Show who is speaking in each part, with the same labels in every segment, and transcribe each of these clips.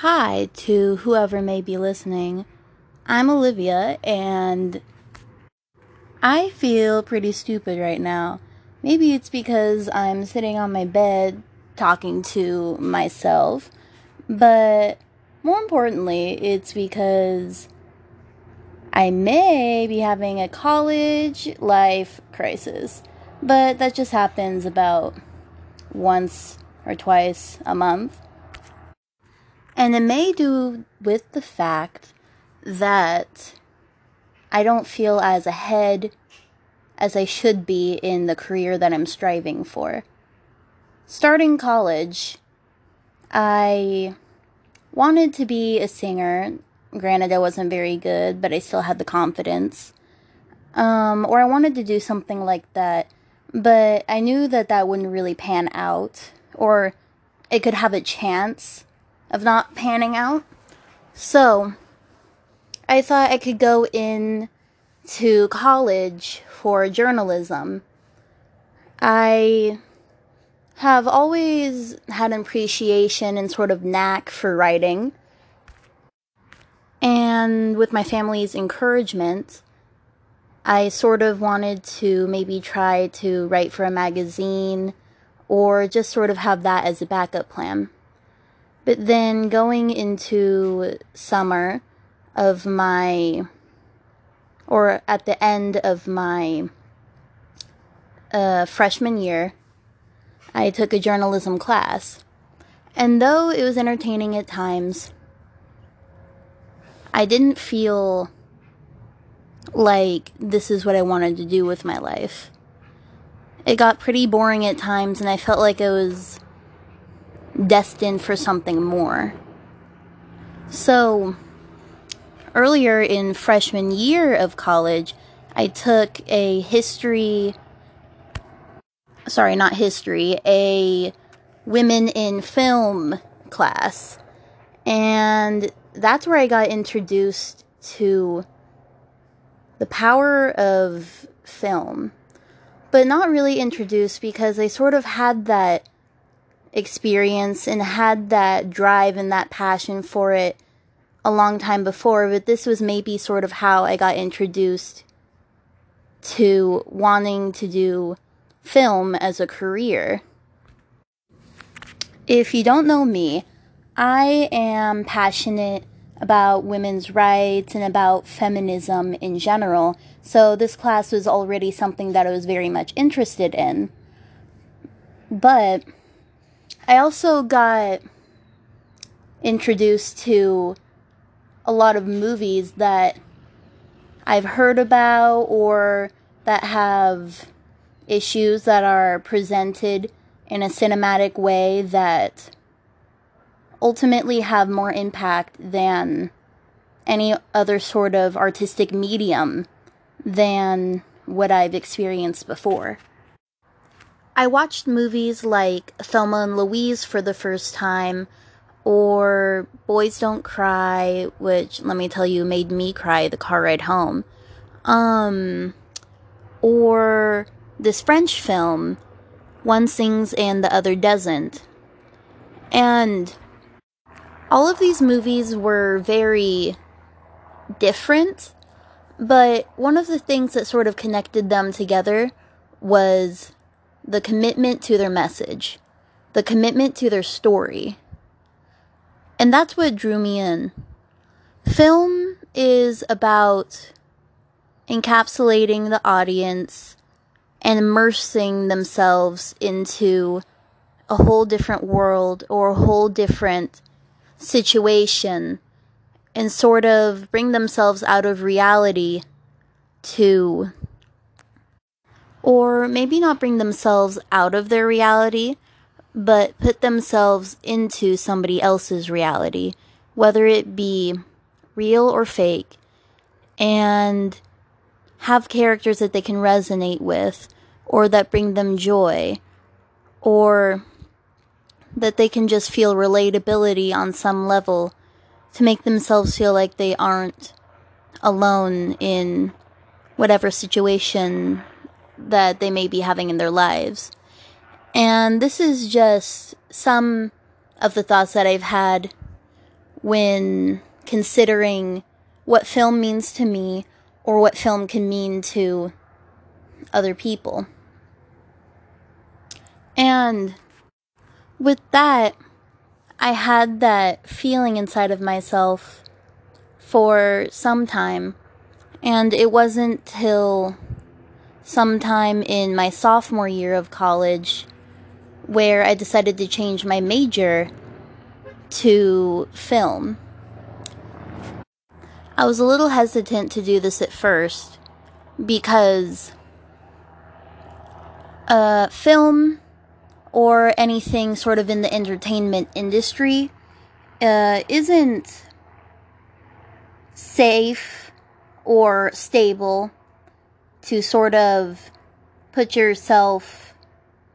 Speaker 1: Hi to whoever may be listening. I'm Olivia and I feel pretty stupid right now. Maybe it's because I'm sitting on my bed talking to myself, but more importantly, it's because I may be having a college life crisis, but that just happens about once or twice a month. And it may do with the fact that I don't feel as ahead as I should be in the career that I'm striving for. Starting college, I wanted to be a singer. Granted, I wasn't very good, but I still had the confidence. Um, or I wanted to do something like that, but I knew that that wouldn't really pan out, or it could have a chance of not panning out. So, I thought I could go in to college for journalism. I have always had an appreciation and sort of knack for writing. And with my family's encouragement, I sort of wanted to maybe try to write for a magazine or just sort of have that as a backup plan. But then going into summer of my, or at the end of my uh, freshman year, I took a journalism class. And though it was entertaining at times, I didn't feel like this is what I wanted to do with my life. It got pretty boring at times, and I felt like I was destined for something more. So, earlier in freshman year of college, I took a history, sorry, not history, a women in film class. And that's where I got introduced to the power of film. But not really introduced because I sort of had that experience and had that drive and that passion for it a long time before, but this was maybe sort of how I got introduced to wanting to do film as a career. If you don't know me, I am passionate about women's rights and about feminism in general, so this class was already something that I was very much interested in. But I also got introduced to a lot of movies that I've heard about or that have issues that are presented in a cinematic way that ultimately have more impact than any other sort of artistic medium than what I've experienced before. I watched movies like Thelma and Louise for the first time, or Boys Don't Cry, which let me tell you made me cry the car ride home. Um, or this French film, One Sings and the Other Doesn't. And all of these movies were very different, but one of the things that sort of connected them together was the commitment to their message, the commitment to their story. And that's what drew me in. Film is about encapsulating the audience and immersing themselves into a whole different world or a whole different situation and sort of bring themselves out of reality to or maybe not bring themselves out of their reality, but put themselves into somebody else's reality, whether it be real or fake, and have characters that they can resonate with, or that bring them joy, or that they can just feel relatability on some level to make themselves feel like they aren't alone in whatever situation that they may be having in their lives. And this is just some of the thoughts that I've had when considering what film means to me or what film can mean to other people. And with that, I had that feeling inside of myself for some time. And it wasn't till sometime in my sophomore year of college where I decided to change my major to film. I was a little hesitant to do this at first because uh, film or anything sort of in the entertainment industry uh, isn't safe or stable to sort of put yourself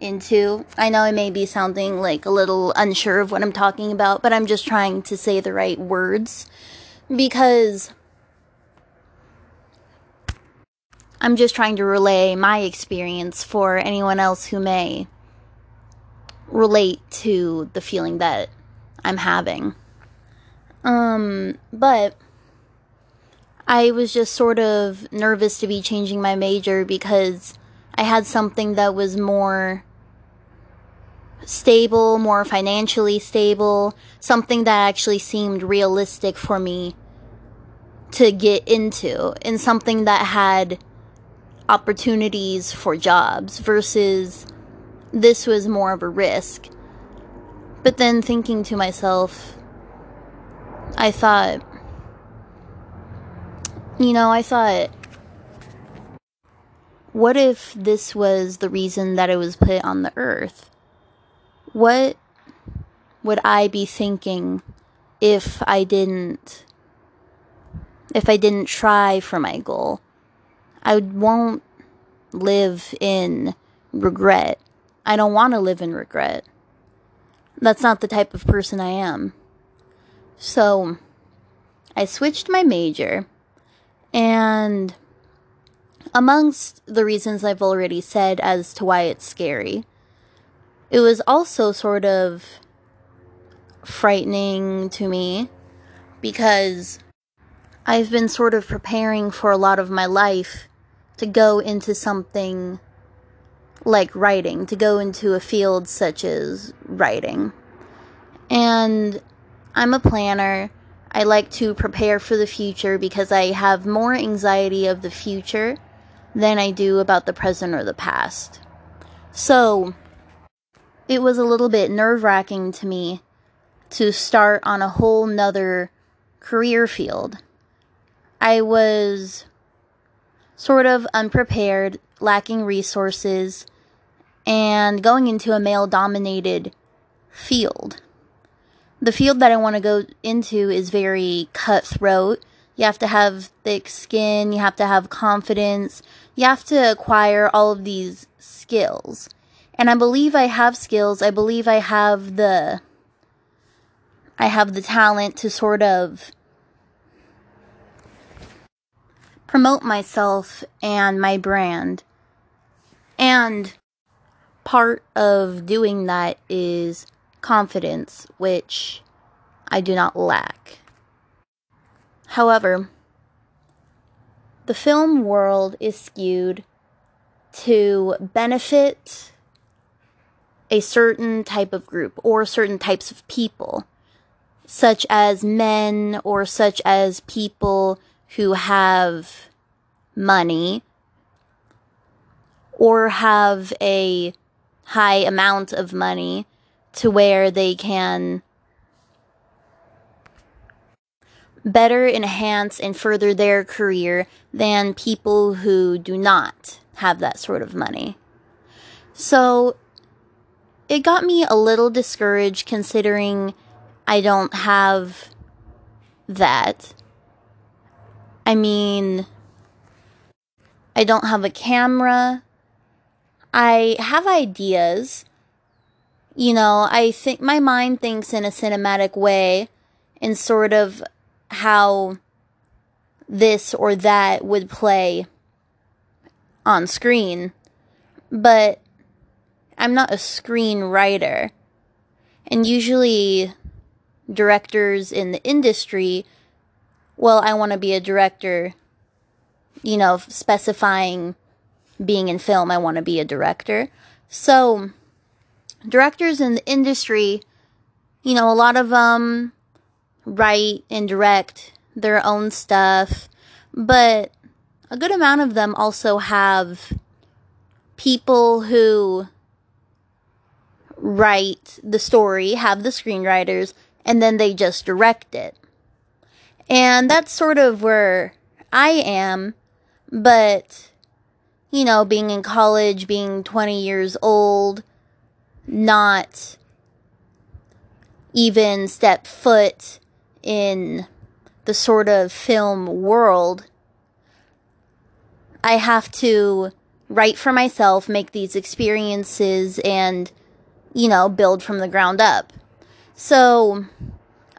Speaker 1: into. I know I may be sounding like a little unsure of what I'm talking about, but I'm just trying to say the right words because I'm just trying to relay my experience for anyone else who may relate to the feeling that I'm having. Um, but I was just sort of nervous to be changing my major because I had something that was more stable, more financially stable, something that actually seemed realistic for me to get into, and something that had opportunities for jobs versus this was more of a risk. But then thinking to myself, I thought, you know, I thought, what if this was the reason that it was put on the earth? What would I be thinking if I didn't if I didn't try for my goal? I won't live in regret. I don't want to live in regret. That's not the type of person I am. So, I switched my major, and amongst the reasons I've already said as to why it's scary, it was also sort of frightening to me because I've been sort of preparing for a lot of my life to go into something like writing, to go into a field such as writing. And I'm a planner. I like to prepare for the future because I have more anxiety of the future than I do about the present or the past. So, it was a little bit nerve wracking to me to start on a whole nother career field. I was sort of unprepared, lacking resources, and going into a male dominated field. The field that I want to go into is very cutthroat. You have to have thick skin, you have to have confidence, you have to acquire all of these skills. And I believe I have skills. I believe I have the I have the talent to sort of promote myself and my brand. And part of doing that is confidence, which I do not lack. However, the film world is skewed to benefit a certain type of group or certain types of people, such as men or such as people who have money or have a high amount of money to where they can better enhance and further their career than people who do not have that sort of money. So it got me a little discouraged considering I don't have that. I mean, I don't have a camera. I have ideas. You know, I think my mind thinks in a cinematic way and sort of how this or that would play on screen. But I'm not a screenwriter. And usually directors in the industry, well, I want to be a director, you know, specifying being in film, I want to be a director. So, directors in the industry, you know, a lot of them write and direct their own stuff, but a good amount of them also have people who write the story, have the screenwriters, and then they just direct it. And that's sort of where I am, but you know, being in college, being 20 years old, not even step foot in the sort of film world, I have to write for myself, make these experiences, and, you know, build from the ground up. So,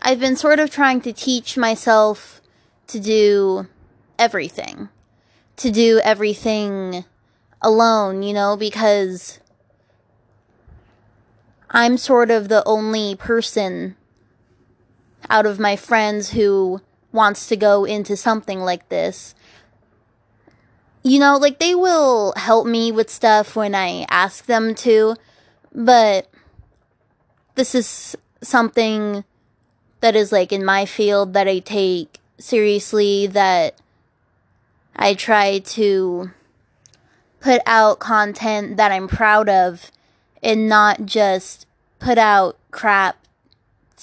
Speaker 1: I've been sort of trying to teach myself to do everything to do everything alone, you know, because I'm sort of the only person out of my friends who wants to go into something like this. You know, like they will help me with stuff when I ask them to, but this is something that is like in my field that I take seriously that I try to put out content that I'm proud of and not just put out crap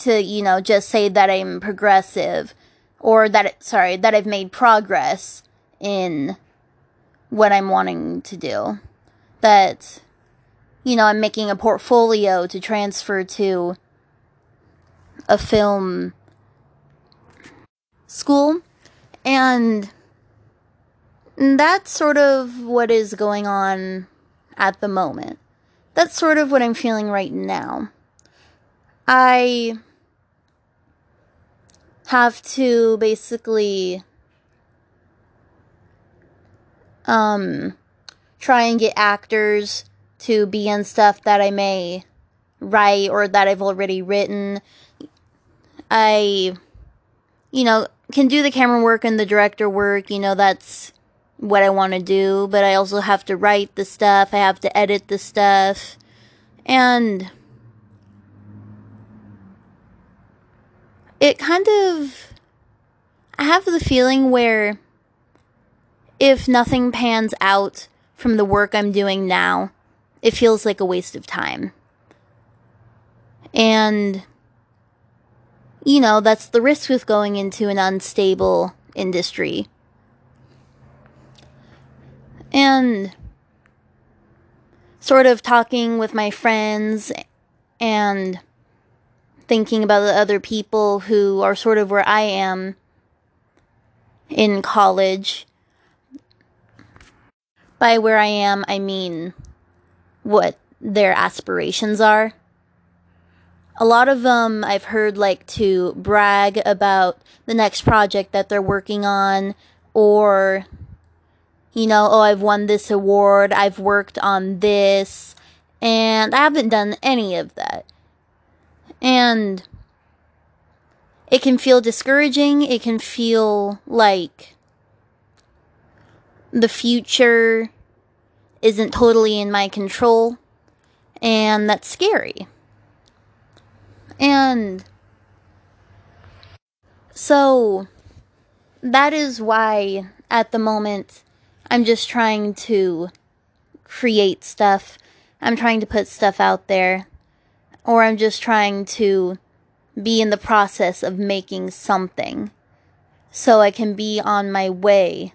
Speaker 1: to, you know, just say that I'm progressive or that, sorry, that I've made progress in what I'm wanting to do. That, you know, I'm making a portfolio to transfer to a film school. And that's sort of what is going on at the moment. That's sort of what I'm feeling right now. I have to basically um try and get actors to be in stuff that I may write or that I've already written. I you know, can do the camera work and the director work, you know, that's what I want to do, but I also have to write the stuff, I have to edit the stuff, and it kind of. I have the feeling where if nothing pans out from the work I'm doing now, it feels like a waste of time. And, you know, that's the risk with going into an unstable industry and sort of talking with my friends and thinking about the other people who are sort of where I am in college. By where I am, I mean what their aspirations are. A lot of them I've heard like to brag about the next project that they're working on or you know, oh, I've won this award, I've worked on this, and I haven't done any of that. And it can feel discouraging, it can feel like the future isn't totally in my control, and that's scary. And so that is why at the moment I'm just trying to create stuff. I'm trying to put stuff out there. Or I'm just trying to be in the process of making something so I can be on my way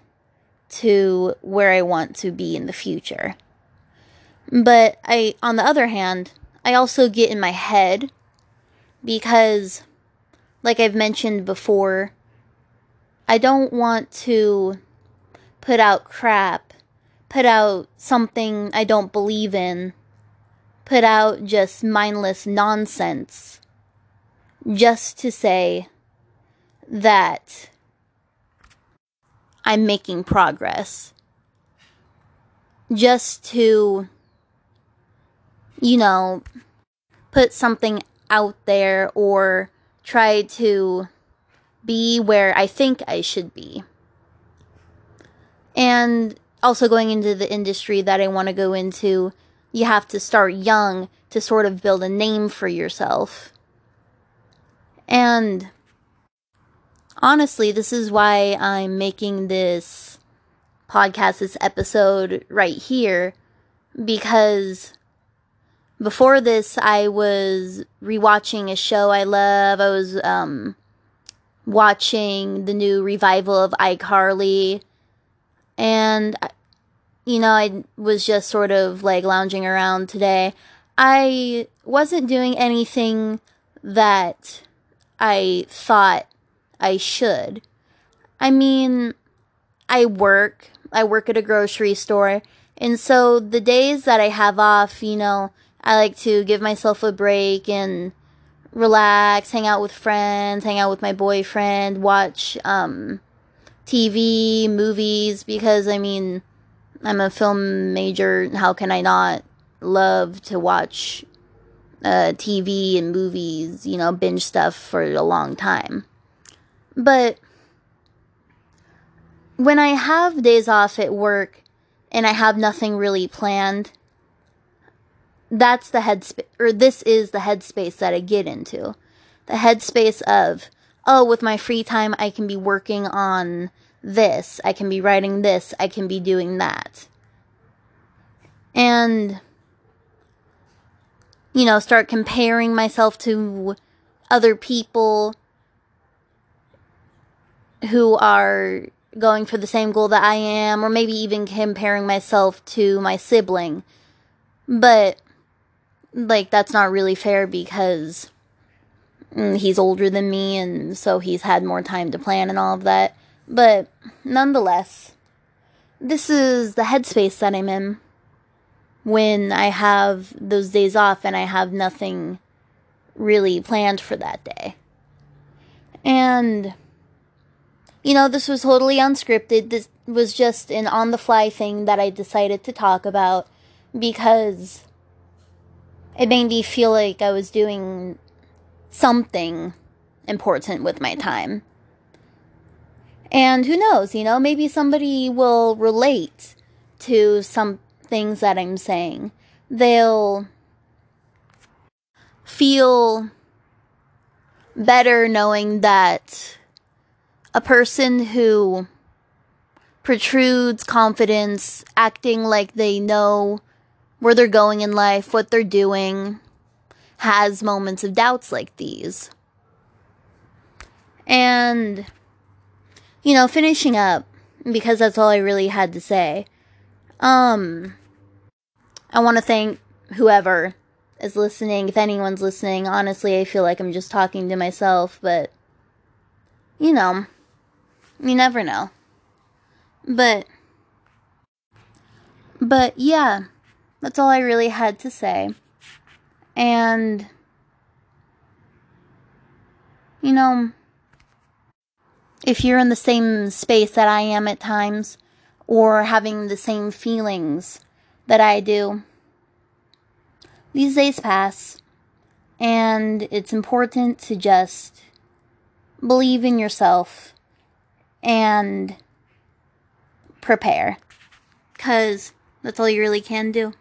Speaker 1: to where I want to be in the future. But I on the other hand, I also get in my head because like I've mentioned before, I don't want to put out crap, put out something I don't believe in, put out just mindless nonsense, just to say that I'm making progress. Just to, you know, put something out there or try to be where I think I should be. And also going into the industry that I want to go into, you have to start young to sort of build a name for yourself. And honestly, this is why I'm making this podcast, this episode right here, because before this, I was rewatching a show I love. I was um, watching the new revival of iCarly. And, you know, I was just sort of like lounging around today. I wasn't doing anything that I thought I should. I mean, I work, I work at a grocery store, and so the days that I have off, you know, I like to give myself a break and relax, hang out with friends, hang out with my boyfriend, watch um, TV, movies, because I mean, I'm a film major. How can I not love to watch uh, TV and movies, you know, binge stuff for a long time? But when I have days off at work and I have nothing really planned, that's the headspace, or this is the headspace that I get into. The headspace of, oh, with my free time, I can be working on this, I can be writing this, I can be doing that. And, you know, start comparing myself to other people who are going for the same goal that I am, or maybe even comparing myself to my sibling. But like that's not really fair because Mm, he's older than me and so he's had more time to plan and all of that. But nonetheless, this is the headspace that I'm in when I have those days off and I have nothing really planned for that day. And, you know, this was totally unscripted. This was just an on the fly thing that I decided to talk about because it made me feel like I was doing something important with my time. And who knows, you know, maybe somebody will relate to some things that I'm saying. They'll feel better knowing that a person who protrudes confidence, acting like they know where they're going in life, what they're doing, has moments of doubts like these. And, you know, finishing up, because that's all I really had to say, um, I want to thank whoever is listening. If anyone's listening, honestly, I feel like I'm just talking to myself, but, you know, you never know. But, but yeah. That's all I really had to say. And, you know, if you're in the same space that I am at times, or having the same feelings that I do, these days pass, and it's important to just believe in yourself and prepare. Because that's all you really can do.